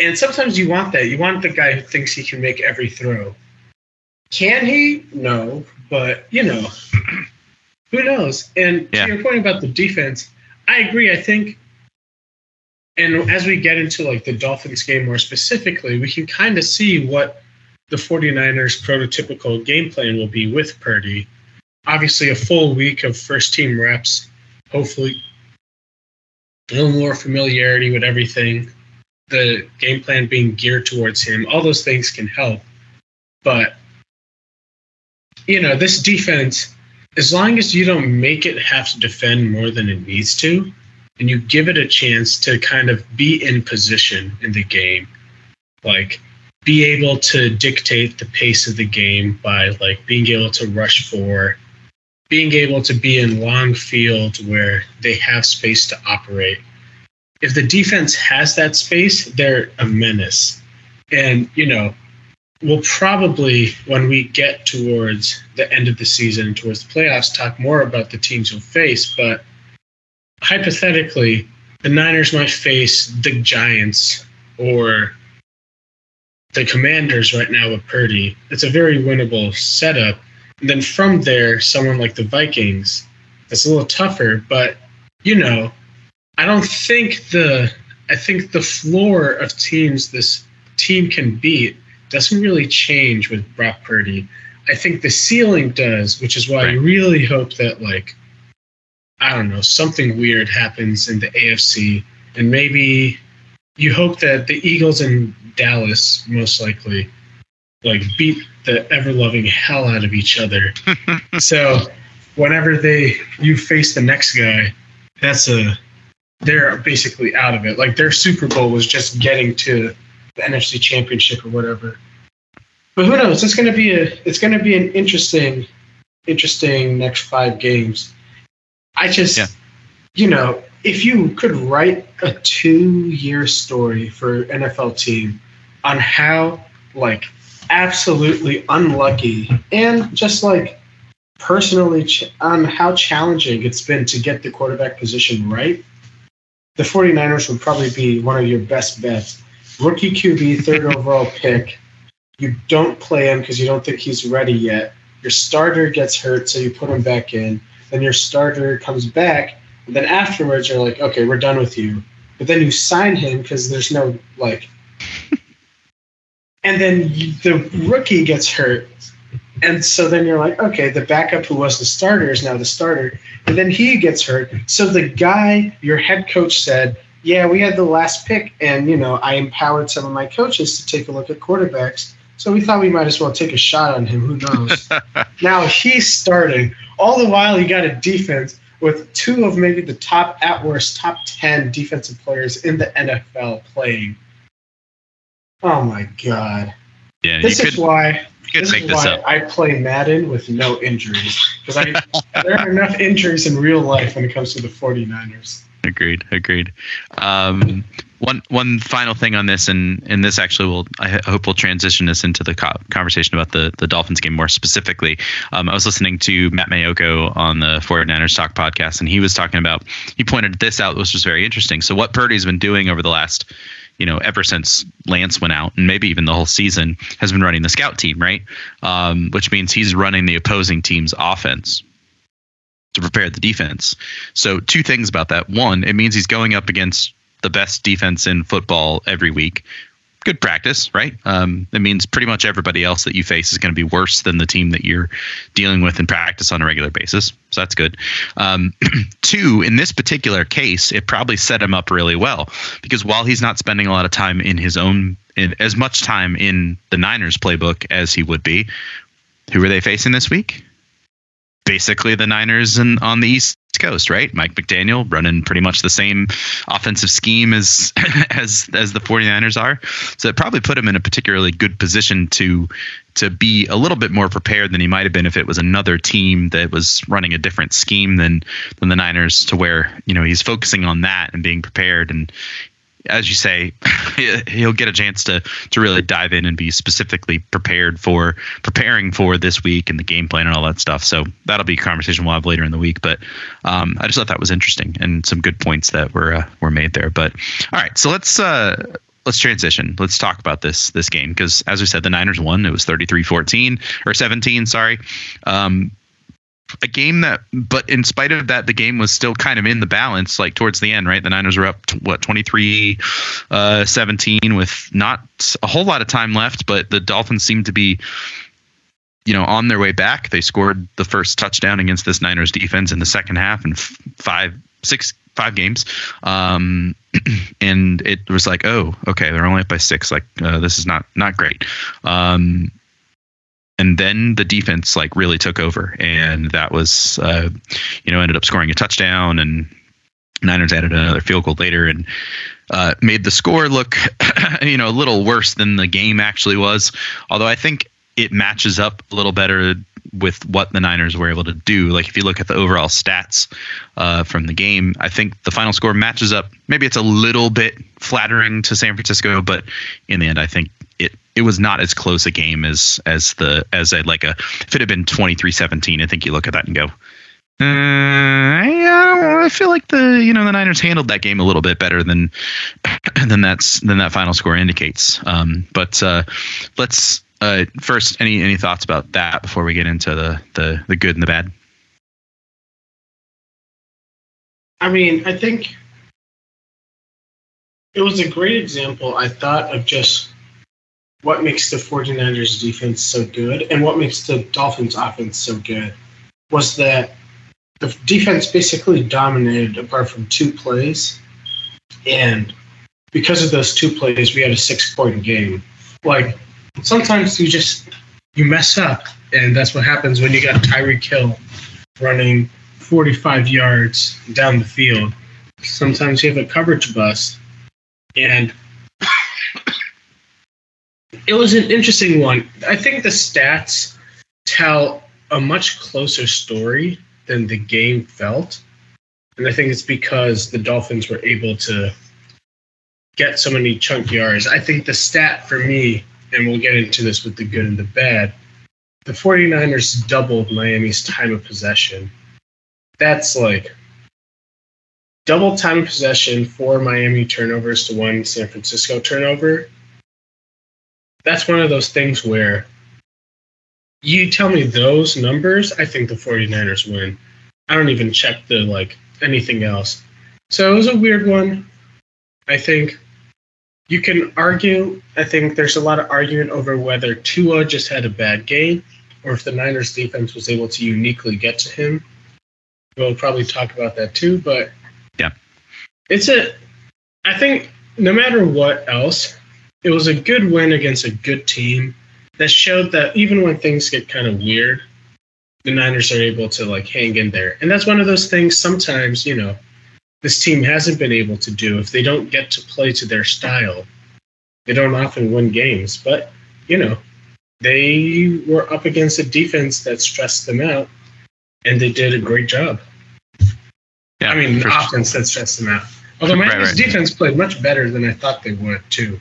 And sometimes you want that. You want the guy who thinks he can make every throw. Can he? No, but you know, [CLEARS THROAT] who knows? And Yeah. to your point about the defense, I agree. I think, and as we get into like the Dolphins game more specifically, we can kind of see what the 49ers prototypical game plan will be with Purdy. Obviously, a full week of first team reps, hopefully, a little more familiarity with everything, the game plan being geared towards him, all those things can help. But, you know, this defense, as long as you don't make it have to defend more than it needs to, and you give it a chance to kind of be in position in the game, like be able to dictate the pace of the game by like being able to rush for, being able to be in long field where they have space to operate. If the defense has that space, they're a menace. And, you know, we'll probably, when we get towards the end of the season, towards the playoffs, talk more about the teams you'll face. But hypothetically, the Niners might face the Giants or the Commanders right now with Purdy. It's a very winnable setup. And then from there, someone like the Vikings, it's a little tougher, but you know, I don't think the I think the floor of teams this team can beat doesn't really change with Brock Purdy. I think the ceiling does, which is why I Right. really hope that like I don't know, something weird happens in the AFC and maybe you hope that the Eagles and Dallas most likely like beat the ever loving hell out of each other. [LAUGHS] so whenever they you face the next guy, that's a they're basically out of it. Like their Super Bowl was just getting to the NFC Championship or whatever. But who knows? It's gonna be a it's gonna be an interesting interesting next five games. I just Yeah. you know, if you could write a two year story for NFL team on how like absolutely unlucky and just like personally ch- on how challenging it's been to get the quarterback position right, the 49ers would probably be one of your best bets. Rookie QB, third overall pick. You don't play him because you don't think he's ready yet. Your starter gets hurt, so you put him back in. Then your starter comes back, and then afterwards you're like, okay, we're done with you. But then you sign him because there's no like. and then you- the rookie gets hurt, and so then you're like, okay, the backup who was the starter is now the starter, and then he gets hurt. So the guy, your head coach said, yeah, we had the last pick, and you know, I empowered some of my coaches to take a look at quarterbacks. So we thought we might as well take a shot on him. Who knows? [LAUGHS] now he's starting. All the while, he got a defense with two of maybe the top, at worst, top 10 defensive players in the NFL playing. Oh my God. Yeah, This you is could, why, this make is this why up. I play Madden with no injuries. Because [LAUGHS] there are enough injuries in real life when it comes to the 49ers. Agreed, agreed. Um, one one final thing on this, and and this actually will I hope will transition us into the co- conversation about the the Dolphins game more specifically. Um, I was listening to Matt Maiocco on the 49ers Talk podcast, and he was talking about he pointed this out, which was very interesting. So what Purdy's been doing over the last you know, ever since Lance went out, and maybe even the whole season, has been running the scout team, right? Um, which means he's running the opposing team's offense to prepare the defense. So, two things about that. One, it means he's going up against the best defense in football every week. Good practice, right? Um, it means pretty much everybody else that you face is going to be worse than the team that you're dealing with in practice on a regular basis. So that's good. Um, [CLEARS THROAT] two, in this particular case, it probably set him up really well because while he's not spending a lot of time in his own, in, as much time in the Niners playbook as he would be, who are they facing this week? Basically the Niners and on the East Coast, right? Mike McDaniel running pretty much the same offensive scheme as [LAUGHS] as as the 49ers are. So it probably put him in a particularly good position to to be a little bit more prepared than he might have been if it was another team that was running a different scheme than than the Niners to where, you know, he's focusing on that and being prepared and as you say, [LAUGHS] he'll get a chance to to really dive in and be specifically prepared for preparing for this week and the game plan and all that stuff. So that'll be a conversation we'll have later in the week. But um, I just thought that was interesting and some good points that were uh, were made there. But all right, so let's uh, let's transition. Let's talk about this this game because as we said, the Niners won. It was 33-14 or 17, sorry. Um, a game that, but in spite of that, the game was still kind of in the balance, like towards the end, right? The Niners were up, what, 23 uh, 17 with not a whole lot of time left, but the Dolphins seemed to be, you know, on their way back. They scored the first touchdown against this Niners defense in the second half in five, six, five games. Um, [CLEARS THROAT] and it was like, oh, okay, they're only up by six. Like, uh, this is not, not great. Um, and then the defense like really took over, and that was uh, you know ended up scoring a touchdown, and Niners added another field goal later, and uh, made the score look [COUGHS] you know a little worse than the game actually was. Although I think it matches up a little better with what the Niners were able to do. Like if you look at the overall stats uh, from the game, I think the final score matches up. Maybe it's a little bit flattering to San Francisco, but in the end, I think it it was not as close a game as as the as a like a if it had been 23-17 i think you look at that and go uh, yeah, I feel like the you know the Niners handled that game a little bit better than [CLEARS THROAT] than that's than that final score indicates. Um, but uh, let's uh, first any any thoughts about that before we get into the the the good and the bad. I mean, I think it was a great example. I thought of just what makes the 49ers defense so good and what makes the Dolphins offense so good was that the defense basically dominated apart from two plays. And because of those two plays, we had a six point game. Like sometimes you just you mess up, and that's what happens when you got Tyreek Hill running 45 yards down the field. Sometimes you have a coverage bust, and it was an interesting one. I think the stats tell a much closer story than the game felt. And I think it's because the Dolphins were able to get so many chunk yards. I think the stat for me, and we'll get into this with the good and the bad, the 49ers doubled Miami's time of possession. That's like double time of possession, four Miami turnovers to one San Francisco turnover that's one of those things where you tell me those numbers, I think the 49ers win. I don't even check the like anything else. So it was a weird one. I think you can argue. I think there's a lot of argument over whether Tua just had a bad game or if the Niners defense was able to uniquely get to him. We'll probably talk about that too, but yeah. It's a I think no matter what else, it was a good win against a good team that showed that even when things get kind of weird, the Niners are able to like hang in there. And that's one of those things sometimes, you know, this team hasn't been able to do if they don't get to play to their style. They don't often win games, but you know, they were up against a defense that stressed them out and they did a great job. Yeah, I mean, offense that stressed them out. Although Right, Miami's right. defense played much better than I thought they would too.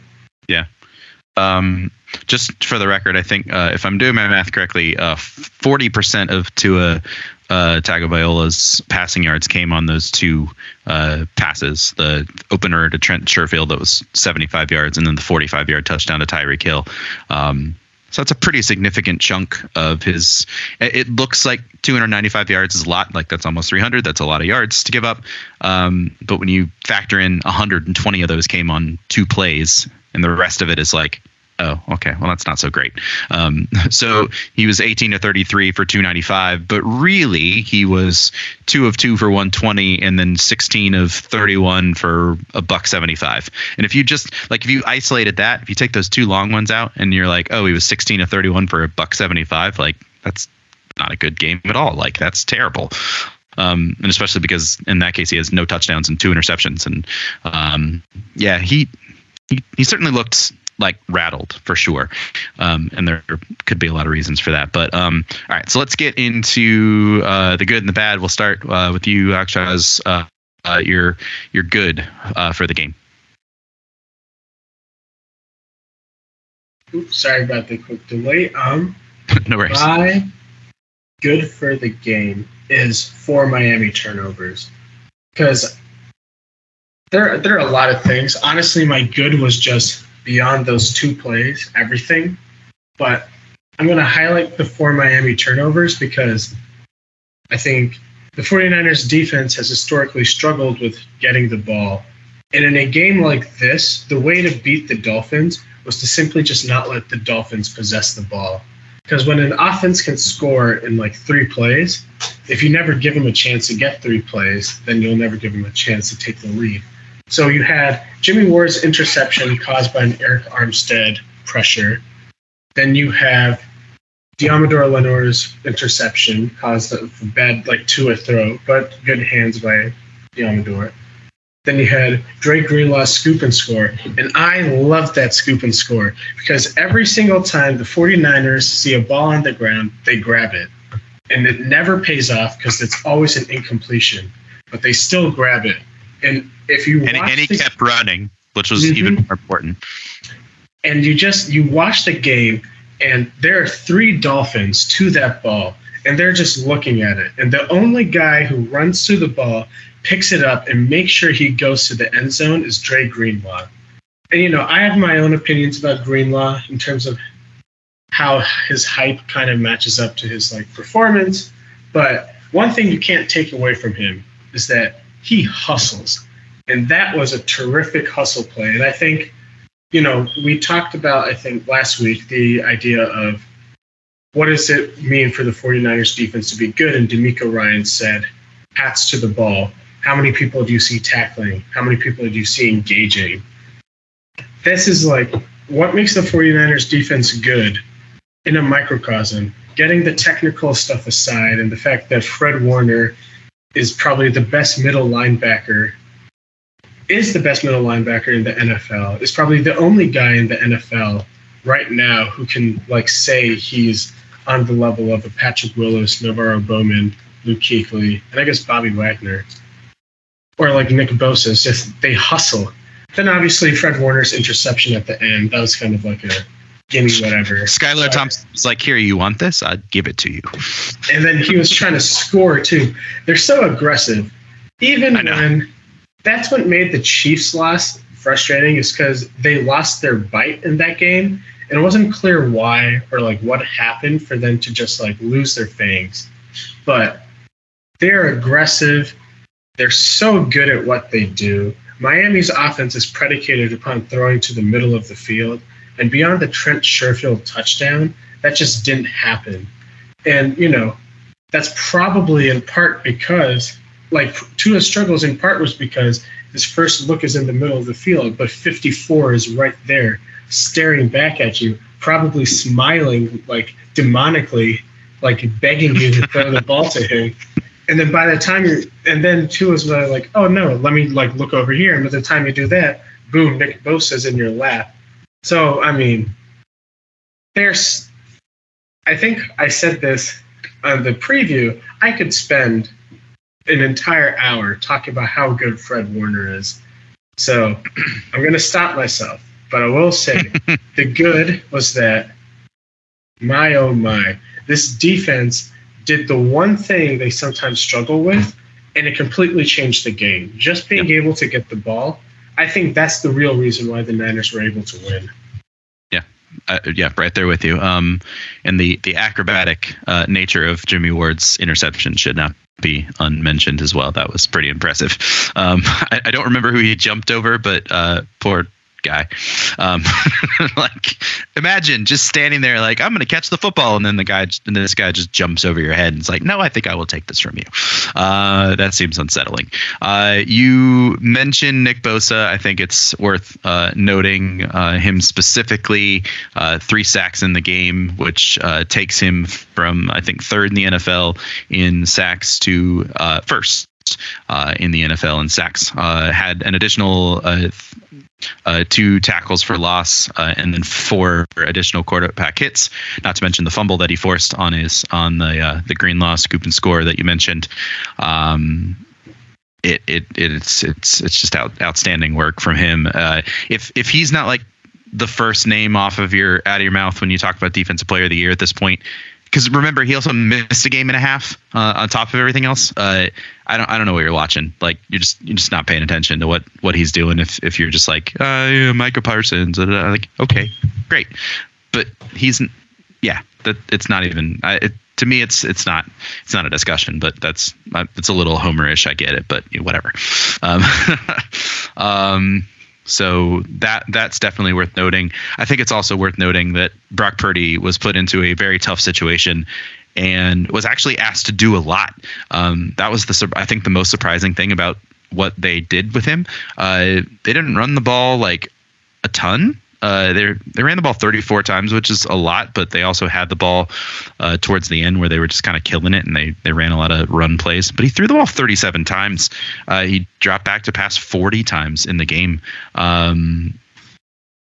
Um, just for the record, I think uh, if I'm doing my math correctly, uh, 40% of Tua uh, Tagovailoa's passing yards came on those two uh, passes. The opener to Trent Sherfield that was 75 yards, and then the 45 yard touchdown to Tyreek Hill. Um, so that's a pretty significant chunk of his. It looks like 295 yards is a lot. Like that's almost 300. That's a lot of yards to give up. Um, but when you factor in 120 of those came on two plays, and the rest of it is like, oh, okay, well that's not so great. Um, [LAUGHS] so he was 18 to 33 for 295, but really he was two of two for 120, and then 16 of 31 for a buck 75. And if you just like if you isolated that, if you take those two long ones out, and you're like, oh, he was 16 to 31 for a buck 75, like that's not a good game at all. Like that's terrible. Um, and especially because in that case he has no touchdowns and two interceptions. And um, yeah, he, he he certainly looked like rattled for sure. Um, and there could be a lot of reasons for that. But um, all right, so let's get into uh, the good and the bad. We'll start uh, with you, Akshaz. Uh, uh, your your good uh, for the game. Oops, sorry about the quick delay. Um, [LAUGHS] no worries. my good for the game is four Miami turnovers because there there are a lot of things. Honestly, my good was just beyond those two plays, everything. But I'm going to highlight the four Miami turnovers because I think the 49ers defense has historically struggled with getting the ball. And in a game like this, the way to beat the Dolphins was to simply just not let the Dolphins possess the ball. Because when an offense can score in like three plays, if you never give them a chance to get three plays, then you'll never give them a chance to take the lead. So you had Jimmy Ward's interception caused by an Arik Armstead pressure. Then you have Deommodore Lenoir's interception caused a bad, like, to a throw, but good hands by Deommodore. Then you had Dre Greenlaw's scoop and score. And I love that scoop and score because every single time the 49ers see a ball on the ground, they grab it. And it never pays off because it's always an incompletion, but they still grab it. And if you And, and he the- kept running, which was Mhm. even more important. and you just you watch the game and there are three dolphins to that ball and they're just looking at it and the only guy who runs to the ball picks it up and makes sure he goes to the end zone is Dre Greenlaw. And you know, I have my own opinions about Greenlaw in terms of how his hype kind of matches up to his like performance, but one thing you can't take away from him is that he hustles. And that was a terrific hustle play. And I think you know, we talked about, I think, last week, the idea of what does it mean for the 49ers defense to be good? And DeMeco Ryan said, hats to the ball. How many people do you see tackling? How many people do you see engaging? This is like what makes the 49ers defense good in a microcosm. Getting the technical stuff aside and the fact that Fred Warner is probably the best middle linebacker is the best middle linebacker in the NFL. Is probably the only guy in the NFL right now who can like say he's on the level of a Patrick Willis, NaVorro Bowman, Luke Kuechly, and I guess Bobby Wagner, or like Nick Bosa. It's just they hustle. Then obviously Fred Warner's interception at the end that was kind of like a gimme whatever. Skylar Thompson was like, "Here, you want this? I'd give it to you." and then he was trying to score too. They're so aggressive. Even when that's what made the Chiefs loss frustrating is because they lost their bite in that game, and it wasn't clear why or like what happened for them to just like lose their fangs. But they're aggressive. They're so good at what they do. Miami's offense is predicated upon throwing to the middle of the field, and beyond the Trent Sherfield touchdown, that just didn't happen. And you know, that's probably in part because like Tua's struggles in part was because his first look is in the middle of the field, but 54 is right there, staring back at you, probably smiling like demonically, like begging you to [LAUGHS] throw the ball to him. And then by the time you're, and then Tua's like, oh no, let me like look over here. And by the time you do that, boom, Nick Bosa's in your lap. So I mean, there's, I think I said this on the preview. I could spend an entire hour talking about how good Fred Warner is. So [CLEARS THROAT] I'm going to stop myself. But I will say [LAUGHS] the good was that, my oh my, this defense did the one thing they sometimes struggle with, and it completely changed the game. Just being yep. able to get the ball, I think that's the real reason why the Niners were able to win. Yeah, uh, yeah, right there with you. Um, and the the acrobatic uh, nature of Jimmy Ward's interception should not be unmentioned as well. That was pretty impressive. Um, [LAUGHS] I, I, don't remember who he jumped over, but uh, poor guy. Um, [LAUGHS] like, imagine just standing there, like, I'm going to catch the football, and then the guy, and this guy just jumps over your head and it's like, no, I think I will take this from you. Uh, that seems unsettling. Uh, you mentioned Nick Bosa. I think it's worth uh, noting uh, him specifically. Uh, three sacks in the game, which uh, takes him from I think third in the NFL in sacks to first uh, in the NFL in sacks. Uh, had an additional uh, uh, two tackles for loss, uh, and then four additional quarterback hits. Not to mention the fumble that he forced on his on the uh, the Greenlaw scoop and score that you mentioned. Um, it, it it's it's it's just out, outstanding work from him. If if he's not like the first name off of your out of your mouth when you talk about defensive player of the year at this point, because remember he also missed a game and a half uh, on top of everything else. Uh, I don't I don't know what you're watching. Like you're just you're just not paying attention to what what he's doing. If if you're just like uh, Micah Parsons, like okay, great, but he's yeah that it's not even I, it, to me it's it's not it's not a discussion. But that's it's a little homerish. I get it, but you know, whatever. Um, [LAUGHS] um, so that that's definitely worth noting. I think it's also worth noting that Brock Purdy was put into a very tough situation and was actually asked to do a lot. Um, that was the I think the most surprising thing about what they did with him. Uh, they didn't run the ball like a ton. Uh, they they ran the ball 34 times, which is a lot, but they also had the ball uh, towards the end where they were just kind of killing it, and they they ran a lot of run plays. But he threw the ball 37 times. Uh, he dropped back to pass 40 times in the game. Um,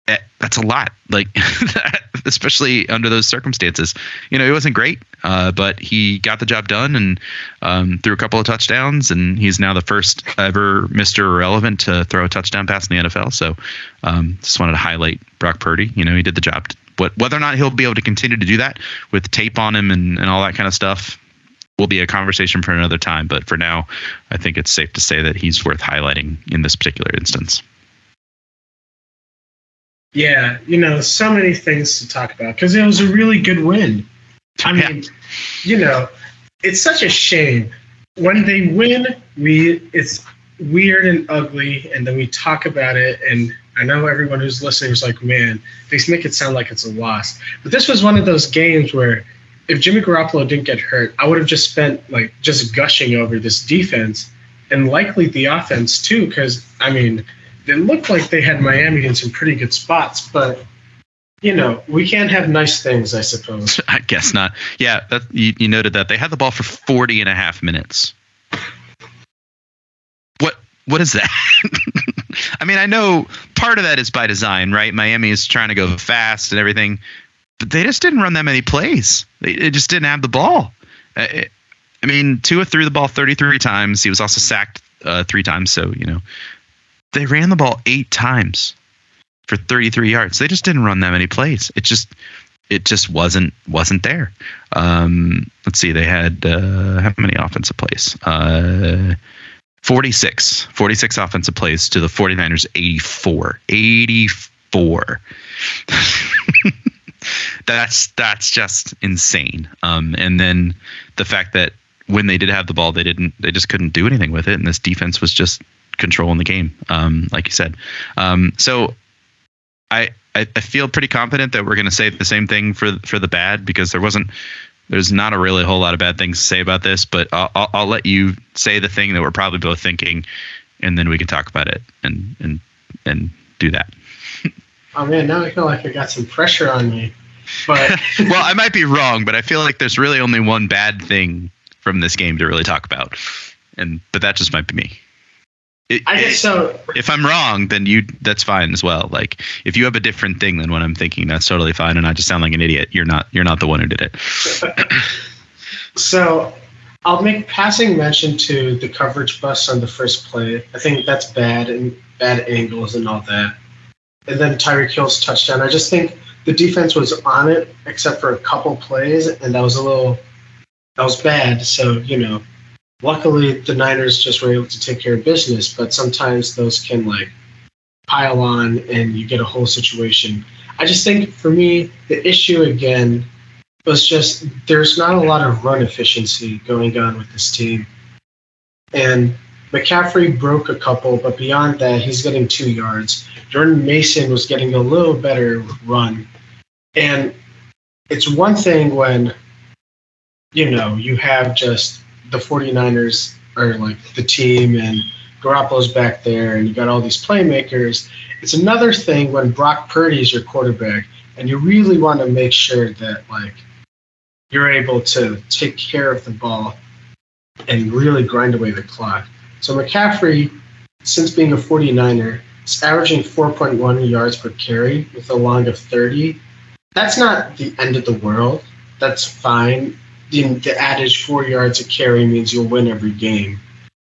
that's a lot like [LAUGHS] especially under those circumstances. You know it wasn't great uh, but he got the job done and um, threw a couple of touchdowns and he's now the first ever mr irrelevant to throw a touchdown pass in the nfl so um, just wanted to highlight brock purdy. You know he did the job. But whether or not he'll be able to continue to do that with tape on him and, and all that kind of stuff will be a conversation for another time. But for now i think it's safe to say that he's worth highlighting in this particular instance yeah, you know, so many things to talk about because it was a really good win. I mean, yeah. you know, it's such a shame when they win. We it's weird and ugly, and then we talk about it. And I know everyone who's listening is like, "Man, they make it sound like it's a loss." But this was one of those games where, if Jimmy Garoppolo didn't get hurt, I would have just spent like just gushing over this defense and likely the offense too. Because I mean it looked like they had Miami in some pretty good spots, but you know, we can't have nice things, I suppose. [LAUGHS] I guess not. Yeah, that, you, you noted that they had the ball for 40 and a half minutes. What what is that? [LAUGHS] I mean, I know part of that is by design, right? Miami is trying to go fast and everything, but they just didn't run that many plays. They, they just didn't have the ball. I, I mean, Tua threw the ball 33 times. He was also sacked uh, three times, so you know they ran the ball eight times for 33 yards. They just didn't run that many plays. It just it just wasn't wasn't there. Um, let's see, they had uh, how many offensive plays? Uh, 46. 46 offensive plays to the 49ers 84. 84. [LAUGHS] that's that's just insane. Um, and then the fact that when they did have the ball, they didn't they just couldn't do anything with it, and this defense was just control in the game, um, like you said. Um, so I, I, I feel pretty confident that we're going to say the same thing for for the bad because there wasn't there's not a really whole lot of bad things to say about this, but I'll, I'll, I'll let you say the thing that we're probably both thinking, and then we can talk about it and and and do that. [LAUGHS] oh man, now I feel like I got some pressure on me. But [LAUGHS] well, I might be wrong, but I feel like there's really only one bad thing from this game to really talk about, and but that just might be me. It, I guess eh, so. If I'm wrong, then you that's fine as well. Like if you have a different thing than what I'm thinking, that's totally fine. And I just sound like an idiot. You're not. You're not the one who did it. [LAUGHS] so I'll make passing mention to the coverage bust on the first play. I think that's bad and bad angles and all that. And then Tyreek Hill's touchdown. I just think the defense was on it except for a couple plays, and that was a little that was bad. So you know, luckily the Niners just were able to take care of business. But sometimes those can like pile on, and you get a whole situation. I just think for me the issue again was just there's not a lot of run efficiency going on with this team, and McCaffrey broke a couple, but beyond that, he's getting two yards. Jordan Mason was getting a little better run. And it's one thing when, you know, you have just the 49ers are like the team and Garoppolo's back there and you got all these playmakers. It's another thing when Brock Purdy is your quarterback and you really want to make sure that like you're able to take care of the ball and really grind away the clock. So McCaffrey, since being a 49er, is averaging 4.1 yards per carry with a long of 30. That's not the end of the world. That's fine. The, the adage four yards a carry means you'll win every game.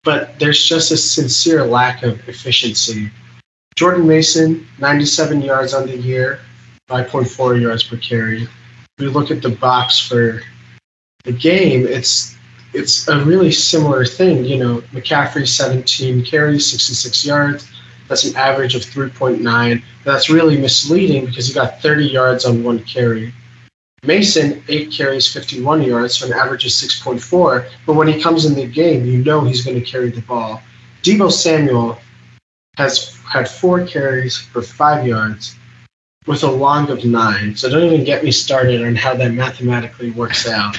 But there's just a sincere lack of efficiency. Jordan Mason, 97 yards on the year, 5.4 yards per carry. If we look at the box for the game, it's it's a really similar thing. You know, McCaffrey 17 carries, 66 yards. That's an average of 3.9. That's really misleading because he got 30 yards on one carry. Mason, eight carries, 51 yards, so an average of 6.4. But when he comes in the game, you know he's going to carry the ball. Deebo Samuel has had four carries for five yards with a long of nine. So don't even get me started on how that mathematically works out.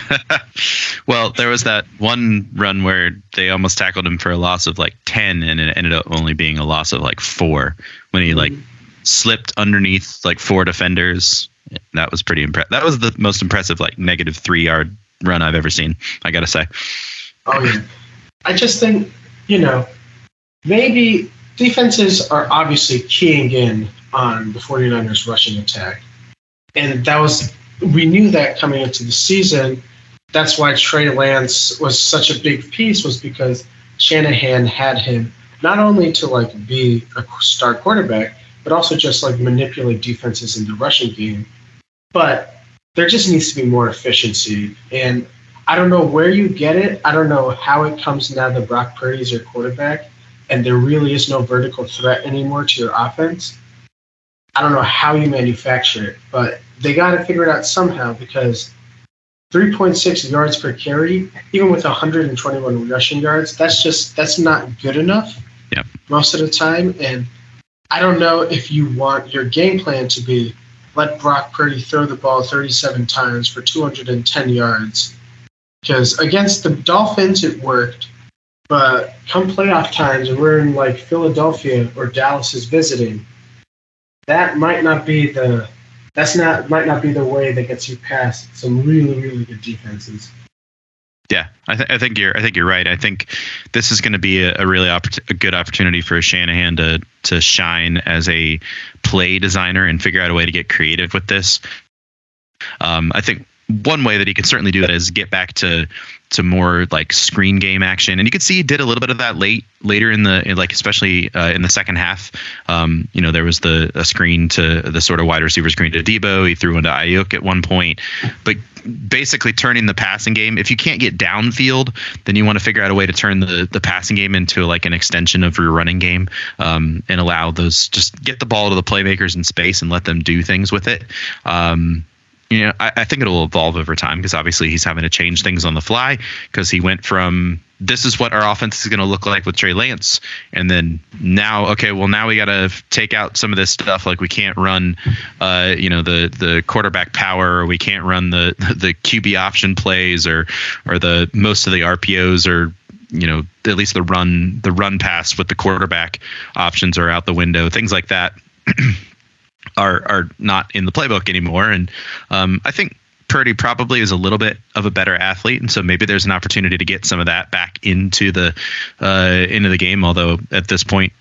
[LAUGHS] well, there was that one run where they almost tackled him for a loss of like 10 and it ended up only being a loss of like four when he mm-hmm. like slipped underneath like four defenders. That was pretty impressive. That was the most impressive like negative three yard run I've ever seen. I got to say. Oh, yeah. I just think, you know, maybe defenses are obviously keying in on the 49ers rushing attack. And that was, we knew that coming into the season. That's why Trey Lance was such a big piece, was because Shanahan had him not only to like be a star quarterback, but also just like manipulate defenses in the rushing game. But there just needs to be more efficiency. And I don't know where you get it. I don't know how it comes now that Brock Purdy is your quarterback and there really is no vertical threat anymore to your offense. I don't know how you manufacture it, but they got to figure it out somehow because 3.6 yards per carry, even with 121 rushing yards, that's just that's not good enough. Yeah. Most of the time, and I don't know if you want your game plan to be let Brock Purdy throw the ball 37 times for 210 yards. Because against the Dolphins, it worked. But come playoff times, and we're in like Philadelphia or Dallas is visiting, that might not be the that's not might not be the way that gets you past some really really good defenses. Yeah, I, th- I think you're. I think you're right. I think this is going to be a, a really a good opportunity for Shanahan to to shine as a play designer and figure out a way to get creative with this. Um, I think one way that he can certainly do that is get back to to more like screen game action, and you could see he did a little bit of that late later in the in like especially uh, in the second half. Um, you know, there was the a screen to the sort of wide receiver screen to Deebo. He threw into Aiyuk at one point, but basically turning the passing game. If you can't get downfield, then you want to figure out a way to turn the the passing game into like an extension of your running game um, and allow those just get the ball to the playmakers in space and let them do things with it. Um, you know, I, I think it'll evolve over time because obviously he's having to change things on the fly because he went from this is what our offense is going to look like with Trey Lance, and then now, okay, well now we got to take out some of this stuff. Like we can't run, uh, you know, the the quarterback power, or we can't run the [LAUGHS] the QB option plays, or or the most of the RPOs, or you know, at least the run the run pass with the quarterback options are out the window, things like that. [CLEARS THROAT] are are not in the playbook anymore. And um, I think Purdy probably is a little bit of a better athlete, and so maybe there's an opportunity to get some of that back into the uh, into the game. Although at this point,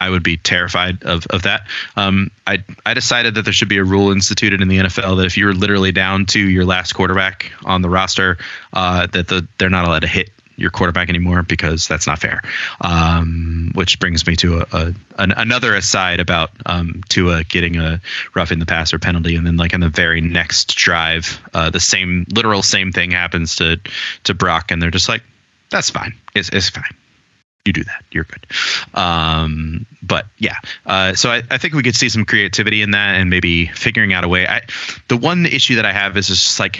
I would be terrified of, of that. Um, I I decided that there should be a rule instituted in the NFL that if you're literally down to your last quarterback on the roster, uh, that the, they're not allowed to hit your quarterback anymore because that's not fair. Um, which brings me to a, a an, another aside about um, Tua getting a rough in the passer penalty, and then like in the very next drive, uh, the same literal same thing happens to to Brock, and they're just like, that's fine, it's it's fine. You do that, you're good. Um, but yeah, uh, so I, I think we could see some creativity in that, and maybe figuring out a way. I, the one issue that I have is just like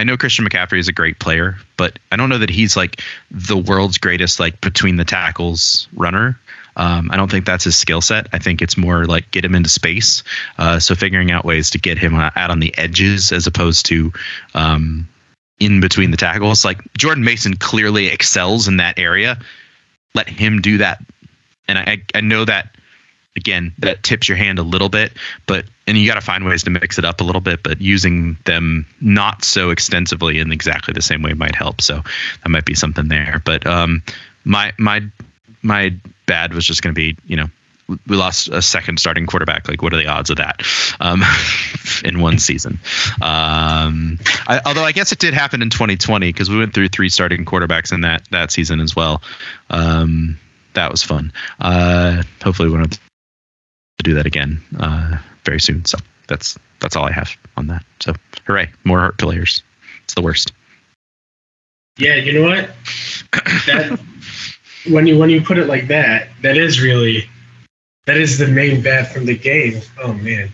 I know Christian McCaffrey is a great player, but I don't know that he's like the world's greatest like between the tackles runner. Um, I don't think that's his skill set. I think it's more like get him into space. Uh, so figuring out ways to get him out on the edges as opposed to um, in between the tackles. Like Jordan Mason clearly excels in that area. Let him do that. And I, I know that again that tips your hand a little bit but and you got to find ways to mix it up a little bit but using them not so extensively in exactly the same way might help so that might be something there but um my my my bad was just going to be you know we lost a second starting quarterback. Like, what are the odds of that um, [LAUGHS] in one season? Um, I, although I guess it did happen in 2020 because we went through three starting quarterbacks in that that season as well. Um, that was fun. Uh, hopefully, we won't to do that again uh, very soon. So that's that's all I have on that. So hooray, more art players. It's the worst. Yeah, you know what? that when you when you put it like that, that is really that is the main bad from the game. Oh man,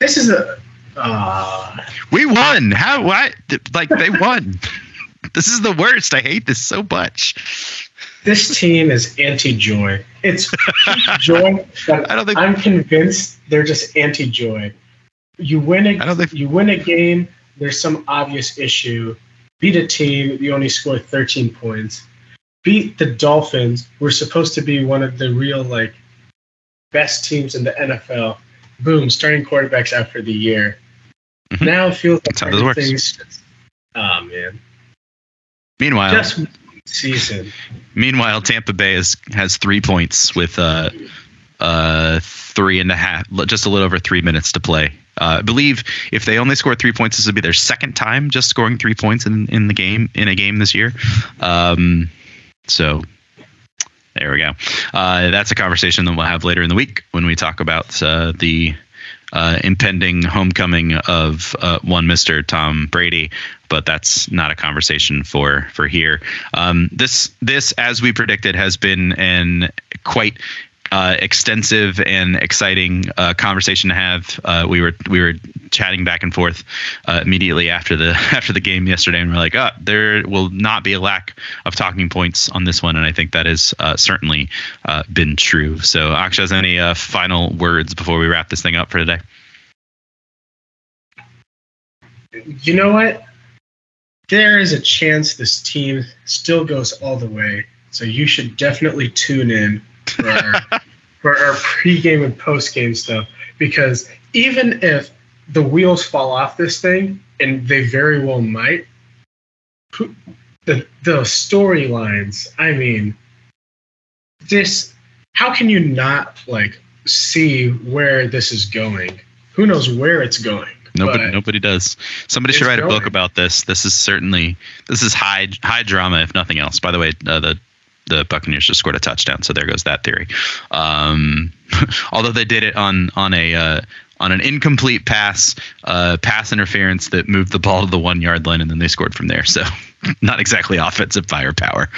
this is a. Uh... We won. How? What? Like they won. [LAUGHS] this is the worst. I hate this so much this team is anti-joy. It's joy, [LAUGHS] I don't think I'm convinced they're just anti-joy. You win a I don't think... you win a game. There's some obvious issue. Beat a team. You only score 13 points. Beat the Dolphins. We're supposed to be one of the real like best teams in the NFL. Boom, starting quarterbacks after the year. Mm-hmm. Now it feels like everything's. Just, oh man. Meanwhile, just season. Meanwhile, Tampa Bay is, has three points with uh, uh, three and a half, just a little over three minutes to play. Uh, I believe if they only score three points, this would be their second time just scoring three points in, in the game in a game this year. Um, so there we go. Uh, that's a conversation that we'll have later in the week when we talk about uh, the uh, impending homecoming of uh, one Mister Tom Brady, but that's not a conversation for for here. Um, this this, as we predicted, has been an quite uh, extensive and exciting uh, conversation to have. Uh, we were we were chatting back and forth uh, immediately after the [LAUGHS] after the game yesterday, and we're like, "Oh, there will not be a lack of talking points on this one," and I think that has uh, certainly uh, been true. So, Akshay, has any final words before we wrap this thing up for today? You know what? There is a chance this team still goes all the way, so you should definitely tune in for our, for our pregame and postgame stuff because even if the wheels fall off this thing, and they very well might, the the storylines. I mean, this. How can you not like see where this is going? Who knows where it's going? Nobody, nobody does. Somebody should write going. a book about this. This is certainly this is high high drama, if nothing else. By the way, uh, the the Buccaneers just scored a touchdown, so there goes that theory. Um, [LAUGHS] although they did it on on a uh, on an incomplete pass, uh, pass interference that moved the ball to the one yard line, and then they scored from there. So, [LAUGHS] [LAUGHS] not exactly offensive firepower.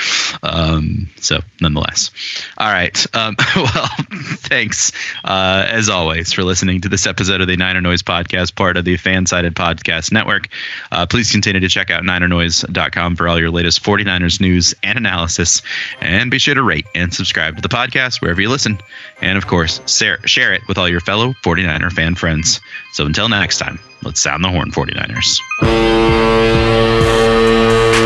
Um, so, nonetheless. All right. Um, [LAUGHS] well, [LAUGHS] thanks uh, as always for listening to this episode of the Niner Noise podcast, part of the Fansided Podcast Network. Uh, please continue to check out NinerNoise.com for all your latest 49ers news and analysis, and be sure to rate and subscribe to the podcast wherever you listen, and of course, share it with all your fellow 49er fan friends. So until next time, let's sound the horn, 49ers.